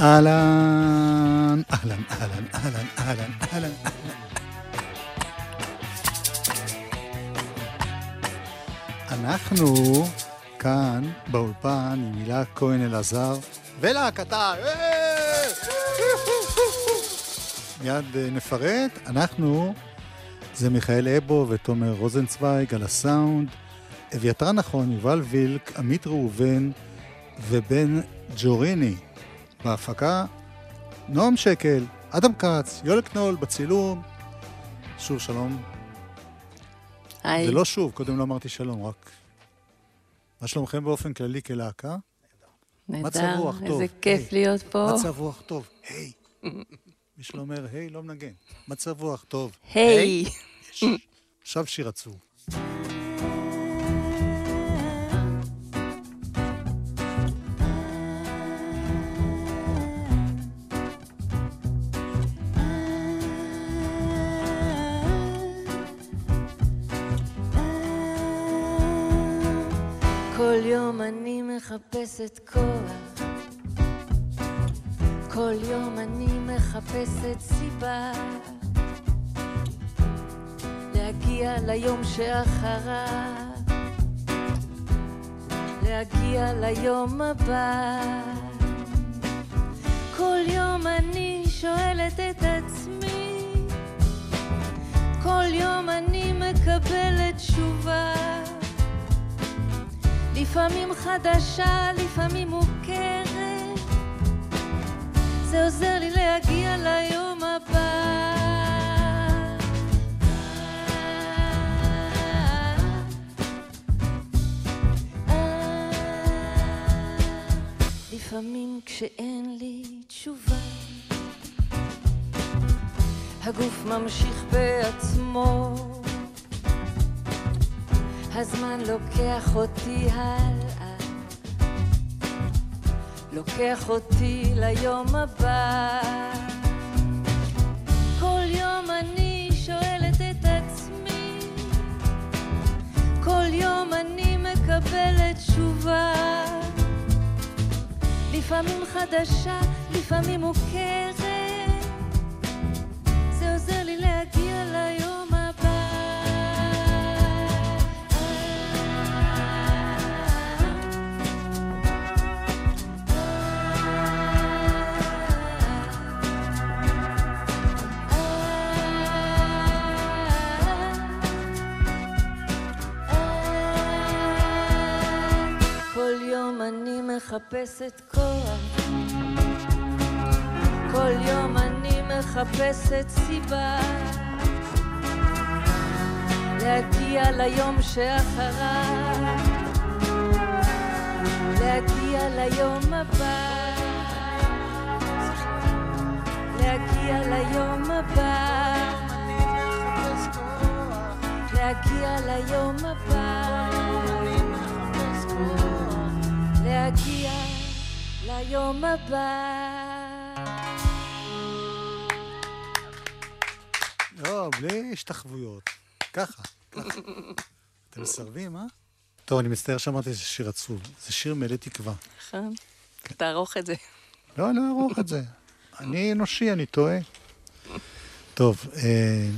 אהלן, אהלן, אהלן, אהלן, אהלן, אהלן. אנחנו כאן באולפן עם הילה כהן אלעזר ולהקתה. מיד נפרט. אנחנו, זה מיכאל אבו ותומר רוזנצוויג על הסאונד, אביתר נכון, יובל וילק, עמית ראובן ובן ג'וריני. בהפקה, נועם שקל, אדם כץ, יואל קנול בצילום. שוב שלום. היי. זה לא שוב, קודם לא אמרתי שלום, רק... מה שלומכם באופן כללי כלהקה? מצב נהדר, רוח טוב. איזה כיף היי. להיות פה. מצב רוח טוב, היי. מי שלא אומר היי, לא מנגן. מצב רוח טוב. היי. יש. עכשיו שיר עצוב. יום אני מחפשת כוח, כל יום אני מחפשת סיבה להגיע ליום שאחריו, להגיע ליום הבא. כל יום אני שואלת את עצמי, כל יום אני מקבלת תשובה. לפעמים חדשה, לפעמים מוכרת. זה עוזר לי להגיע ליום הבא. לפעמים כשאין לי תשובה, הגוף ממשיך בעצמו. הזמן לוקח אותי הלאה, לוקח אותי ליום הבא. כל יום אני שואלת את עצמי, כל יום אני מקבלת תשובה. לפעמים חדשה, לפעמים מוכרת, זה עוזר לי להגיע ליום מחפשת כוח, כל יום אני מחפשת סיבה. להגיע ליום שאחריו, להגיע ליום הבא, להגיע ליום הבא, להגיע ליום הבא. להגיע ליום הבא. לא, בלי השתחוויות. ככה, ככה. אתם מסרבים, אה? טוב, אני מצטער שאמרתי שזה שיר עצוב. זה שיר מלא תקווה. נכון. תערוך את זה. לא, לא אערוך את זה. אני אנושי, אני טועה. טוב, אה,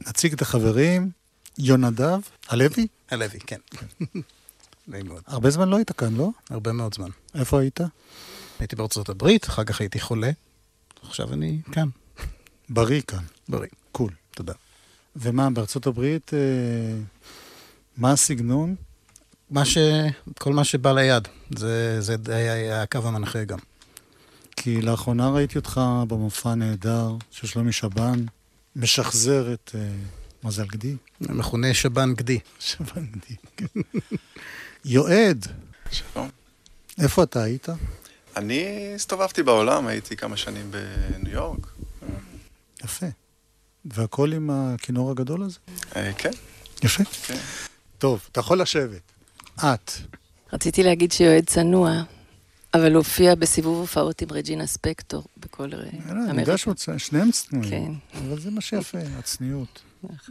נציג את החברים. יונדב הלוי? הלוי, כן. נעים מאוד. הרבה זמן לא היית כאן, לא? הרבה מאוד זמן. איפה היית? הייתי בארצות הברית, אחר כך הייתי חולה. עכשיו אני כאן, בריא כאן. בריא. קול. תודה. ומה, בארצות הברית, אה, מה הסגנון? מה ש... כל מה שבא ליד. זה, זה היה הקו המנחה גם. כי לאחרונה ראיתי אותך במופע הנהדר של שלומי שבן, משחזר את אה, מזל גדי. מכונה שב"ן גדי. שבן גדי. כן. יועד, שלום. איפה אתה היית? אני הסתובבתי בעולם, הייתי כמה שנים בניו יורק. יפה. והכל עם הכינור הגדול הזה? אה, כן, יפה. כן. טוב, אתה יכול לשבת. את. רציתי להגיד שיועד צנוע, אבל הופיע בסיבוב הופעות עם רג'ינה ספקטור בכל ר- אני יודע שהוא צ- שניהם צנועים. כן. אבל זה מה שיפה, הצניעות.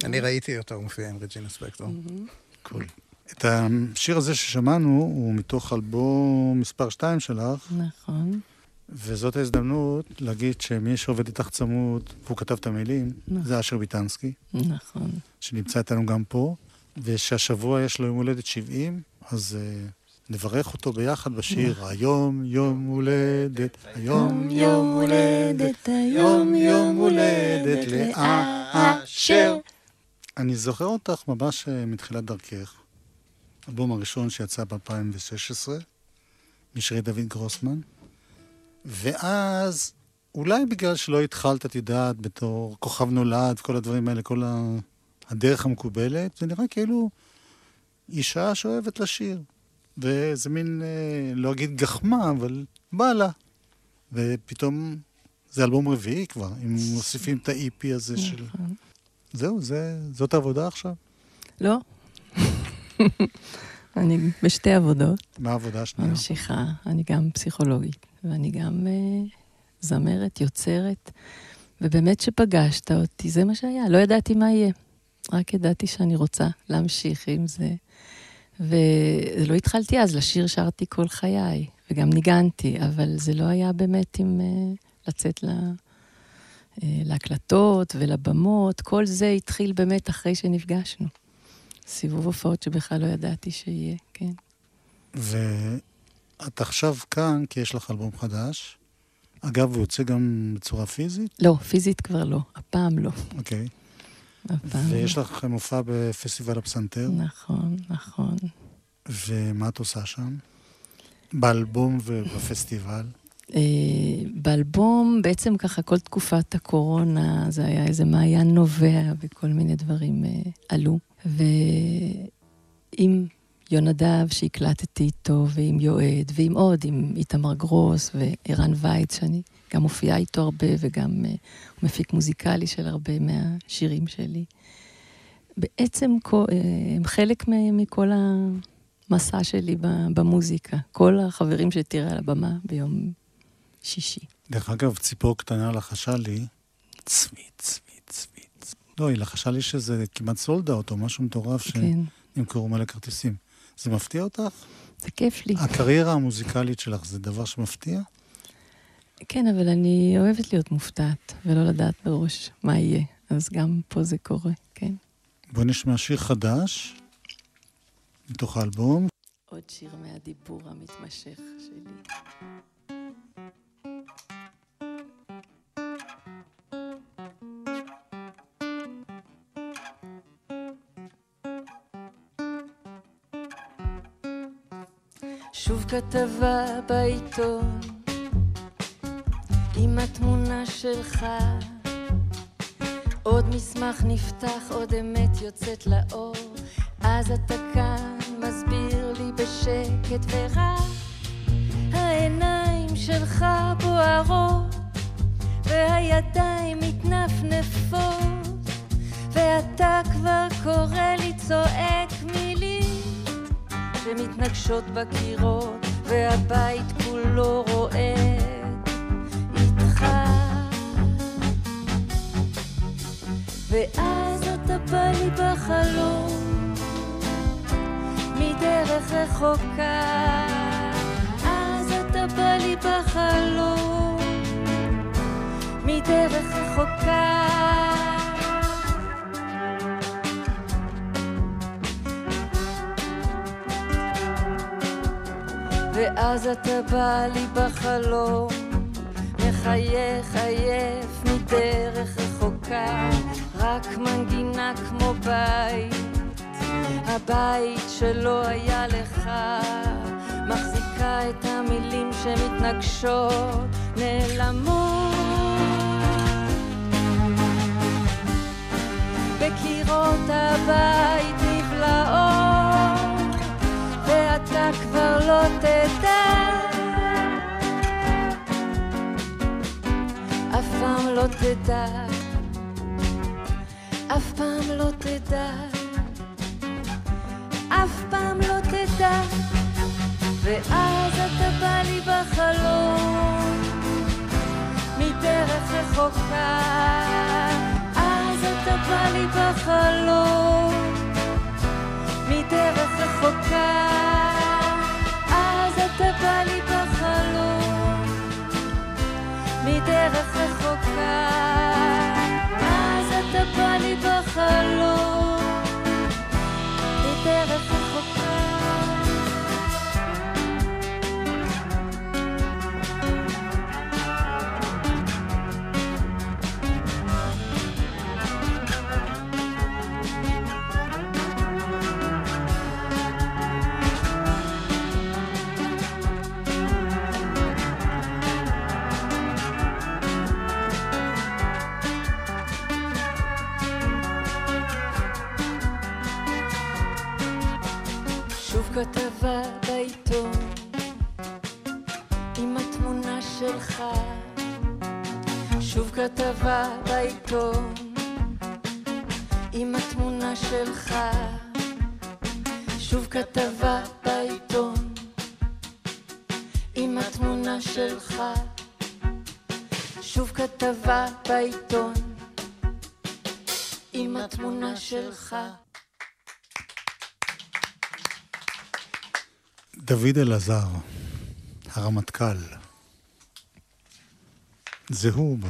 אני ראיתי אותו מופיע עם רג'ינה ספקטור. קול. את השיר הזה ששמענו הוא מתוך אלבום מספר 2 שלך, נכון. וזאת ההזדמנות להגיד שמי שעובד איתך צמוד, והוא כתב את המילים, נכון. זה אשר ביטנסקי, נכון. שנמצא איתנו גם פה, ושהשבוע יש לו יום הולדת 70, אז uh, נברך אותו ביחד בשיר, היום יום הולדת, היום יום הולדת, היום יום הולדת לאשר. אני זוכר אותך ממש אה, מתחילת דרכך. האלבום הראשון שיצא ב-2016, משירי דוד גרוסמן. ואז, אולי בגלל שלא התחלת, את יודעת, בתור כוכב נולד, כל הדברים האלה, כל ה... הדרך המקובלת, זה נראה כאילו אישה שאוהבת לשיר. וזה מין, אה, לא אגיד גחמה, אבל בא לה. ופתאום זה אלבום רביעי כבר, אם מוסיפים את ה-EP הזה של... נכון. זהו, זה, זאת העבודה עכשיו? לא. אני בשתי עבודות, מה העבודה השנייה? ממשיכה. אני גם פסיכולוגית, ואני גם אה, זמרת, יוצרת, ובאמת שפגשת אותי, זה מה שהיה. לא ידעתי מה יהיה. רק ידעתי שאני רוצה להמשיך עם זה. ולא התחלתי אז, לשיר שרתי כל חיי, וגם ניגנתי, אבל זה לא היה באמת עם אה, לצאת ל... אה, להקלטות ולבמות, כל זה התחיל באמת אחרי שנפגשנו. סיבוב הופעות שבכלל לא ידעתי שיהיה, כן. ואת עכשיו כאן, כי יש לך אלבום חדש. אגב, הוא יוצא גם בצורה פיזית? לא, פיזית כבר לא, הפעם לא. אוקיי. הפעם ויש לא. לך מופע בפסטיבל הפסנתר, נכון, נכון. ומה את עושה שם? באלבום ובפסטיבל? אה, באלבום, בעצם ככה, כל תקופת הקורונה, זה היה איזה מעיין נובע וכל מיני דברים אה, עלו. ועם יונדב שהקלטתי איתו, ועם יועד, ועם עוד, עם איתמר גרוס וערן וייץ, שאני גם מופיעה איתו הרבה, וגם הוא מפיק מוזיקלי של הרבה מהשירים שלי. בעצם אה, הם חלק מכל המסע שלי במוזיקה. כל החברים שתראה על הבמה ביום שישי. דרך אגב, ציפור קטנה לחשה לי, צבי, צבי. לא, היא לחשה לי שזה כמעט סולד אאוט או משהו מטורף כן, שנמכרו מלא כרטיסים. זה מפתיע אותך? זה כיף לי. הקריירה המוזיקלית שלך זה דבר שמפתיע? כן, אבל אני אוהבת להיות מופתעת, ולא לדעת בראש מה יהיה. אז גם פה זה קורה, כן. בואי נשמע שיר חדש, מתוך האלבום. עוד שיר מהדיבור המתמשך שלי. כתבה בעיתון עם התמונה שלך. עוד מסמך נפתח, עוד אמת יוצאת לאור. אז אתה כאן מסביר לי בשקט ורק העיניים שלך בוערות והידיים מתנפנפות ואתה כבר קורא לי צועק מילים שמתנגשות בקירות והבית כולו רועד איתך. ואז אתה בא לי בחלום מדרך רחוקה. אז אתה בא לי בחלום מדרך רחוקה ואז אתה בא לי בחלום. מחייך עייף מדרך רחוקה רק מנגינה כמו בית. הבית שלא היה לך מחזיקה את המילים שמתנגשות נעלמות. בקירות הבית נבלעות ואתה כבר לא תדע. אף פעם לא תדע. אף פעם לא תדע. אף פעם לא תדע. ואז אתה בא לי בחלום מדרך רחוקה. אז אתה בא לי בחלום מדרך רחוקה. אתה בא לי בחלום מדרך רחוקה. אז אתה בא לי בחלום. כתבה בעיתון עם התמונה שלך. שוב כתבה בעיתון עם התמונה שלך. שוב כתבה בעיתון עם התמונה שלך. שוב כתבה בעיתון עם התמונה שלך דוד אלעזר, הרמטכ"ל. זה הוא ב-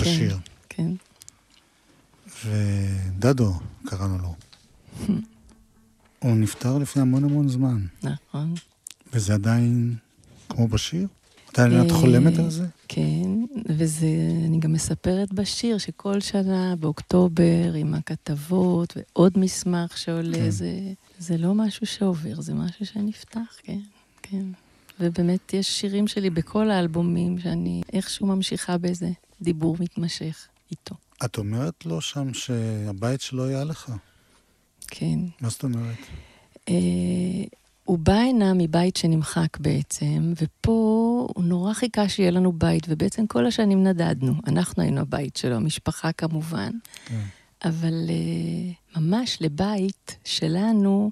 בשיר. כן. ודדו, קראנו לו. הוא נפטר לפני המון המון זמן, נכון. וזה עדיין כמו בשיר? עדיין את אה, חולמת על זה? כן, וזה, אני גם מספרת בשיר שכל שנה באוקטובר עם הכתבות ועוד מסמך שעולה, כן. זה, זה לא משהו שעובר, זה משהו שנפתח, כן, כן. ובאמת יש שירים שלי בכל האלבומים שאני איכשהו ממשיכה באיזה דיבור מתמשך איתו. את אומרת לו שם שהבית שלו היה לך. כן. מה זאת אומרת? הוא בא הנה מבית שנמחק בעצם, ופה הוא נורא חיכה שיהיה לנו בית, ובעצם כל השנים נדדנו. אנחנו היינו הבית שלו, המשפחה כמובן, כן. אבל אה, ממש לבית שלנו,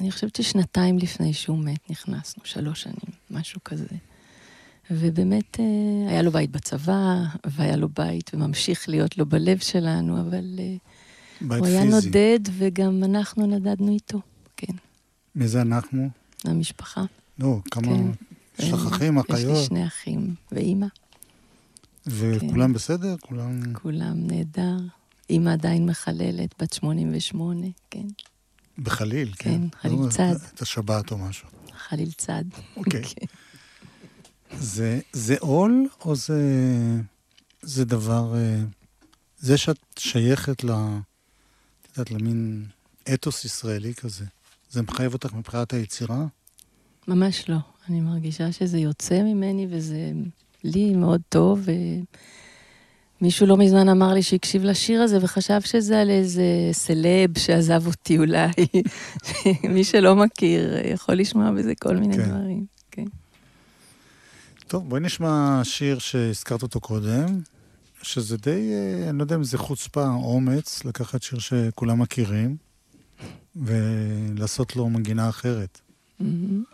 אני חושבת ששנתיים לפני שהוא מת נכנסנו, שלוש שנים, משהו כזה. ובאמת, אה, היה לו בית בצבא, והיה לו בית, וממשיך להיות לו בלב שלנו, אבל בית הוא היה פיזי. נודד, וגם אנחנו נדדנו איתו, כן. מי זה אנחנו? המשפחה. לא, כמה... כן. יש לך אחים, יש לי אחיות, שני אחים ואימא, וכולם בסדר? כולם... כולם נהדר. אימא עדיין מחללת, בת 88, כן. בחליל, כן? כן, חליל לא צד. את השבת או משהו. חליל צד. אוקיי. כן. זה, זה עול או זה, זה דבר... אה, זה שאת שייכת ל... את יודעת, למין אתוס ישראלי כזה, זה מחייב אותך מבחינת היצירה? ממש לא. אני מרגישה שזה יוצא ממני וזה לי מאוד טוב. ומישהו לא מזמן אמר לי שהקשיב לשיר הזה וחשב שזה על איזה סלב שעזב אותי אולי. מי שלא מכיר יכול לשמוע בזה כל מיני כן. דברים. כן. טוב, בואי נשמע שיר שהזכרת אותו קודם, שזה די, אה, אני לא יודע אם זה חוצפה, אומץ, לקחת שיר שכולם מכירים, ולעשות לו מנגינה אחרת. מהמם.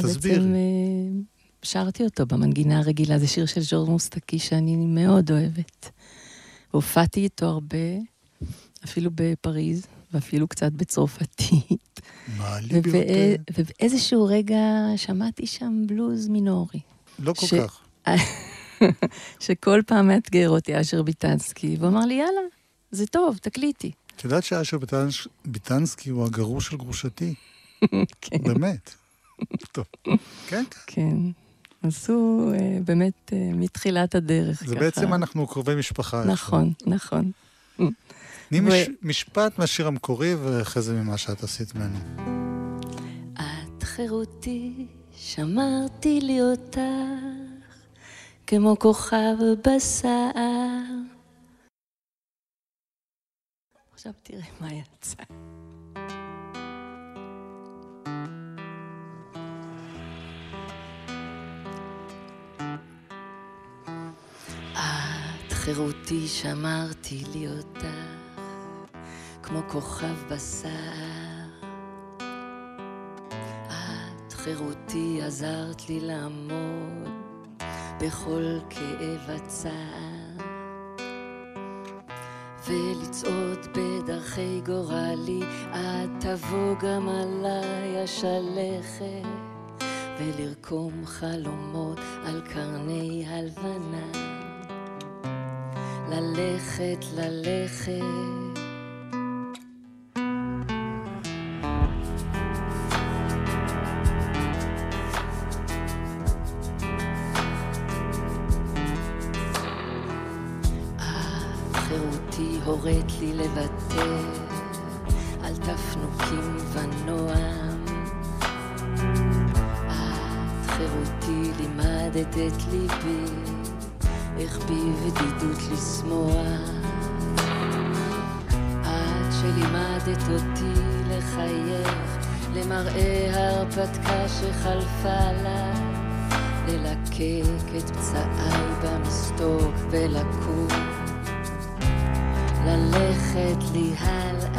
תסבירי. בעצם אה, שרתי אותו במנגינה הרגילה, זה שיר של ז'ורד מוסטקי שאני מאוד אוהבת. והופעתי איתו הרבה, אפילו בפריז, ואפילו קצת בצרפתית. מה לי ובא- ביותר? ובאיזשהו רגע שמעתי שם בלוז מינורי, לא כל ש- כך. שכל פעם מאתגר אותי אשר ביטנסקי, והוא אמר לי, יאללה, זה טוב, תקליטי. את יודעת שאשר ביטנסקי הוא הגרוש של גרושתי? כן. באמת. טוב. כן, כן. כן. עשו אה, באמת אה, מתחילת הדרך. זה ככה. בעצם אנחנו קרובי משפחה. נכון, נכון. תני ו- מש- משפט מהשיר המקורי, ואחרי זה ממה שאת עשית ממנו. את חירותי, שמרתי לי אותך, כמו כוכב בשיער. עכשיו תראה מה יצא. את חירותי, שמרתי לי אותך, כמו כוכב בשיער. את חירותי, עזרת לי לעמוד בכל כאב הצער. ולצעוד בדרכי גורלי, את תבוא גם עליי השלכת, ולרקום חלומות על קרני הלבנה. ללכת, ללכת. הורית לי לוותר על תפנוקים ונועם. את חירותי לימדת את ליבי, איך בבדידות לשמוח. את שלימדת אותי לחייך למראה ההרפתקה שחלפה לה. ללקק את פצעיי במסתור ולקום ללכת לי הלאה.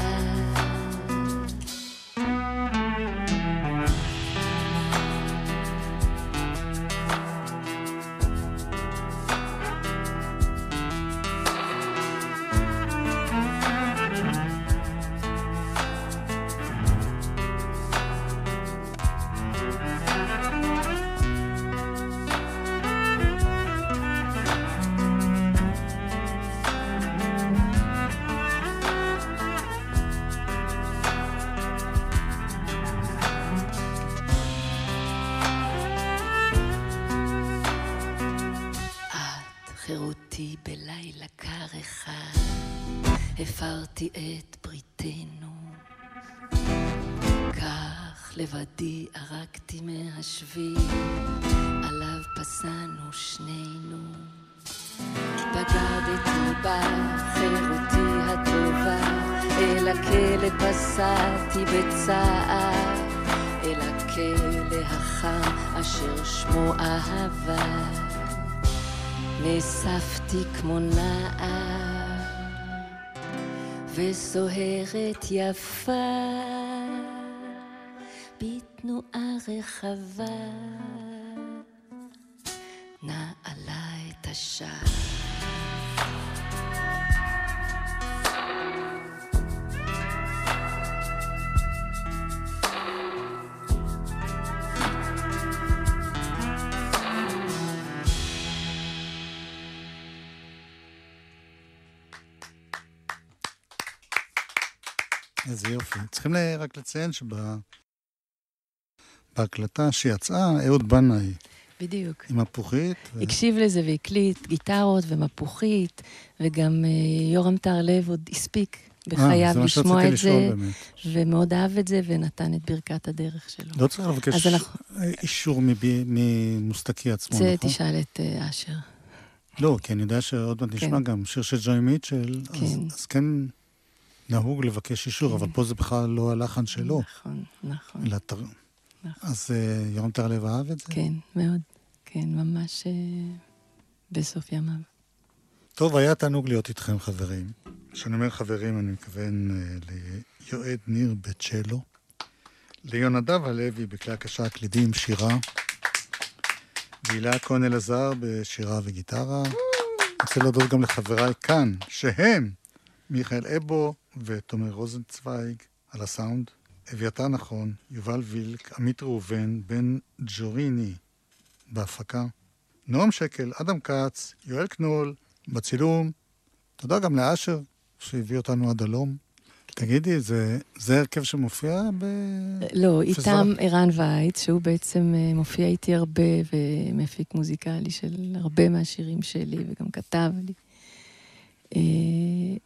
לבדי ערקתי מהשביל, עליו פסענו שנינו. בגדתי בחירותי הטובה, אל הכלא פסעתי בצער, אל הכלא החם אשר שמו אהבה. נאספתי כמו נער, וסוהרת יפה, רחבה, נעלה את השער. איזה יופי. צריכים רק לציין שבהקלטה שיצאה, אהוד בנאי בדיוק. עם הפוכית. ו- הקשיב לזה והקליט גיטרות ומפוחית, וגם אה, יורם טהרלב עוד הספיק אה, בחייו זה מה לשמוע את זה, באמת. ומאוד אהב את זה, ונתן את ברכת הדרך שלו. לא צריך לבקש אז אנחנו- אישור מבי- ממוסטקי עצמו, זה נכון? תשאל את אה, אשר. לא, כי אני יודע שעוד מעט נשמע כן. גם שיר של ג'וי מיטשל, אז- כן. אז כן נהוג לבקש אישור, אבל פה זה בכלל לא הלחן שלו, נכון, נכון. אלא. אז אה, יורם טרלב אהב את זה? כן, מאוד. כן, ממש אה, בסוף ימיו. טוב, היה תענוג להיות איתכם, חברים. כשאני אומר חברים, אני מתכוון אה, ליועד ניר בצ'לו, ליונדב הלוי בכלי הקשה הקלידים, שירה, והילה כהן אלעזר בשירה וגיטרה. אני רוצה להודות גם לחבריי כאן, שהם מיכאל אבו ותומר רוזנצוויג על הסאונד, אביתר נכון, יובל וילק, עמית ראובן, בן ג'וריני בהפקה, נועם שקל, אדם כץ, יואל קנול, בצילום. תודה גם לאשר, שהביא אותנו עד הלום. תגידי, זה, זה הרכב שמופיע ב... לא? איתם ערן וייץ, שהוא בעצם אה, מופיע איתי הרבה ומפיק מוזיקלי של הרבה מהשירים שלי, וגם כתב לי. אה,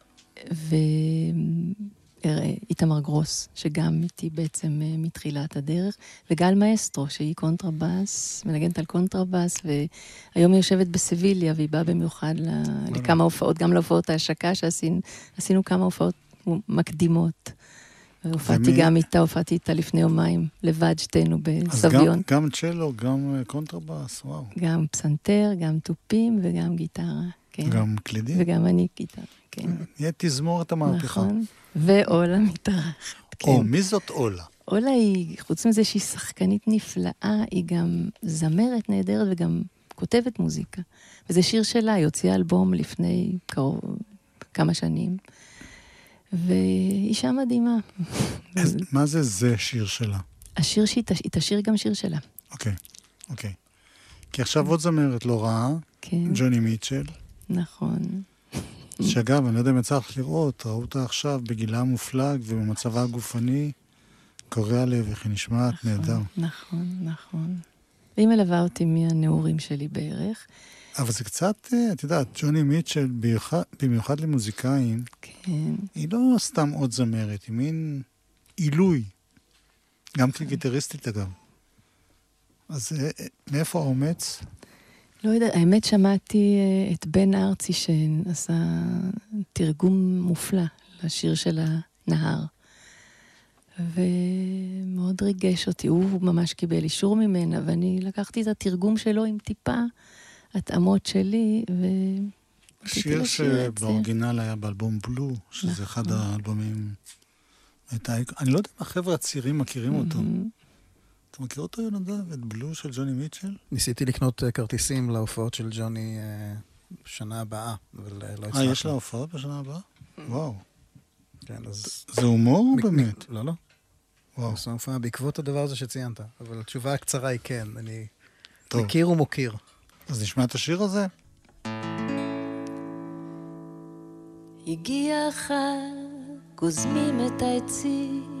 ואיתמר גרוס, שגם איתי בעצם אה, מתחילת הדרך, וגל מאסטרו, שהיא קונטרבאס, מנגנת על קונטרבאס, והיום היא יושבת בסביליה, והיא באה במיוחד ל- לכמה הופעות, גם להופעות ההשקה שעשינו, עשינו כמה הופעות מקדימות. והופעתי ומי- גם איתה, הופעתי איתה לפני יומיים, לבד שתינו אז גם, בסביון. גם צ'לו, גם אה, קונטרבאס, וואו. גם פסנתר, גם תופים וגם גיטרה, כן. גם קלידים. וגם אני גיטרה, כן. נהיה תזמורת המהפכה. נכון. ואולה מתארחת, כן. או, מי זאת אולה? אולה היא, חוץ מזה שהיא שחקנית נפלאה, היא גם זמרת נהדרת וגם כותבת מוזיקה. וזה שיר שלה, היא הוציאה אלבום לפני קרוב, כמה שנים. והיא אישה מדהימה. אז מה זה זה שיר שלה? השיר שהיא תש- היא תשיר גם שיר שלה. אוקיי, אוקיי. כי עכשיו עוד זמרת לא רעה, כן, ג'וני מיטשל, נכון. שאגב, אני לא יודע אם יצא לך לראות, ראו אותה עכשיו בגילה המופלג ובמצבה הגופני, קורע לב, איך היא נשמעת, נהדר. נכון, נכון. והיא מלווה אותי מהנעורים שלי בערך. אבל זה קצת, אה, את יודעת, ג'וני מיטשל, במיוחד, במיוחד למוזיקאים, כן, היא לא סתם עוד זמרת, היא מין עילוי. גם כגיטריסטית אגב. אז אה, אה, מאיפה האומץ? לא יודעת, האמת שמעתי אה, את בן ארצי שעשה תרגום מופלא לשיר של הנהר. ומאוד ריגש אותי, הוא ממש קיבל אישור ממנה, ואני לקחתי את התרגום שלו עם טיפה התאמות שלי, ו... שיר. שבאורגינל היה באלבום בלו, שזה נכון. אחד האלבומים... הייתה... אני לא יודע אם החבר'ה הצעירים מכירים אותו. אתה מכיר אותו, יונדב? את בלו של ג'וני מיטשל? ניסיתי לקנות אה, כרטיסים להופעות של ג'וני אה, בשנה הבאה, אבל אה, לא הצלחתי. אה, יש לה הופעות בשנה הבאה? וואו. כן, אז... זה הומור באמת? לא, לא. וואו, עושה הופעה בעקבות הדבר הזה שציינת. אבל התשובה הקצרה היא כן, אני טוב. מכיר ומוקיר. אז נשמע את השיר הזה? הגיע החג, גוזמים את העצים,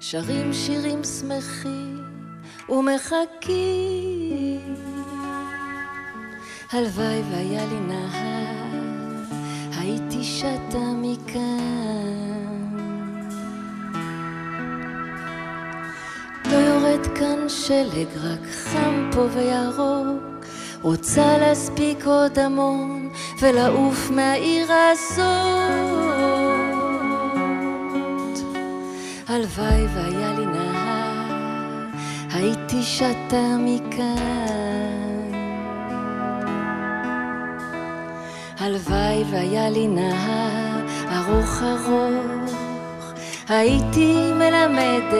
שרים שירים שמחים ומחכים. הלוואי והיה לי נהר, הייתי שתה מכאן. לא יורד כאן שלג, רק חם פה וירוק. רוצה להספיק עוד המון ולעוף מהעיר הזאת. הלוואי והיה לי נהר, הייתי שתה מכאן. הלוואי והיה לי נהר ארוך ארוך, הייתי מלמדת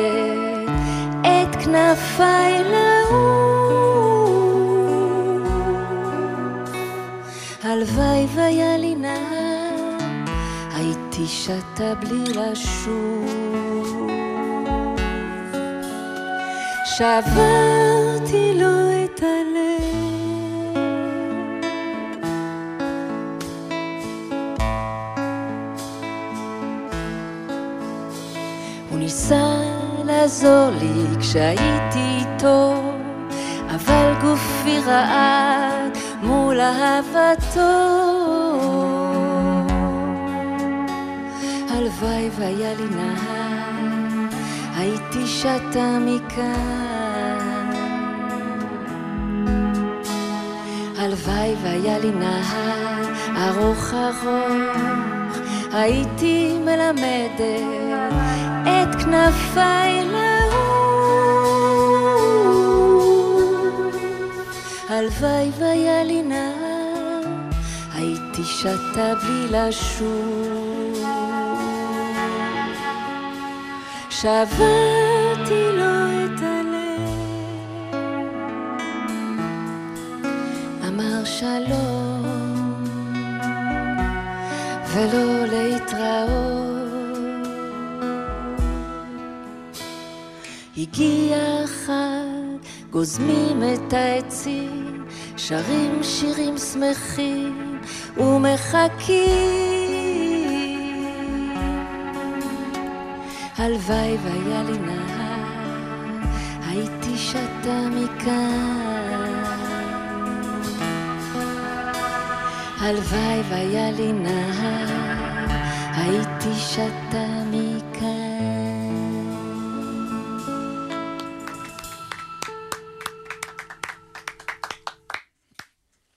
את כנפיי לעוף. הלוואי והיה לי נהר, הייתי שתה בלי לשוב. שברתי לו את הלב. הוא ניסה לעזור לי כשהייתי איתו, אבל גופי רעד מול אהבתו. הלוואי והיה לי נהר, הייתי שתה מכאן. הלוואי והיה לי נהר ארוך ארוך, הייתי מלמדת את כנפיי לעוף. הלוואי והיה לי נהר, הייתי שתה בלי לשוב. שברתי לו את הלב. אמר שלום, ולא להתראות. הגיע החג, גוזמים את העצים, שרים שירים שמחים ומחכים. הלוואי והיה לי נהר, הייתי שתה מכאן. הלוואי והיה לי נהר, הייתי שתה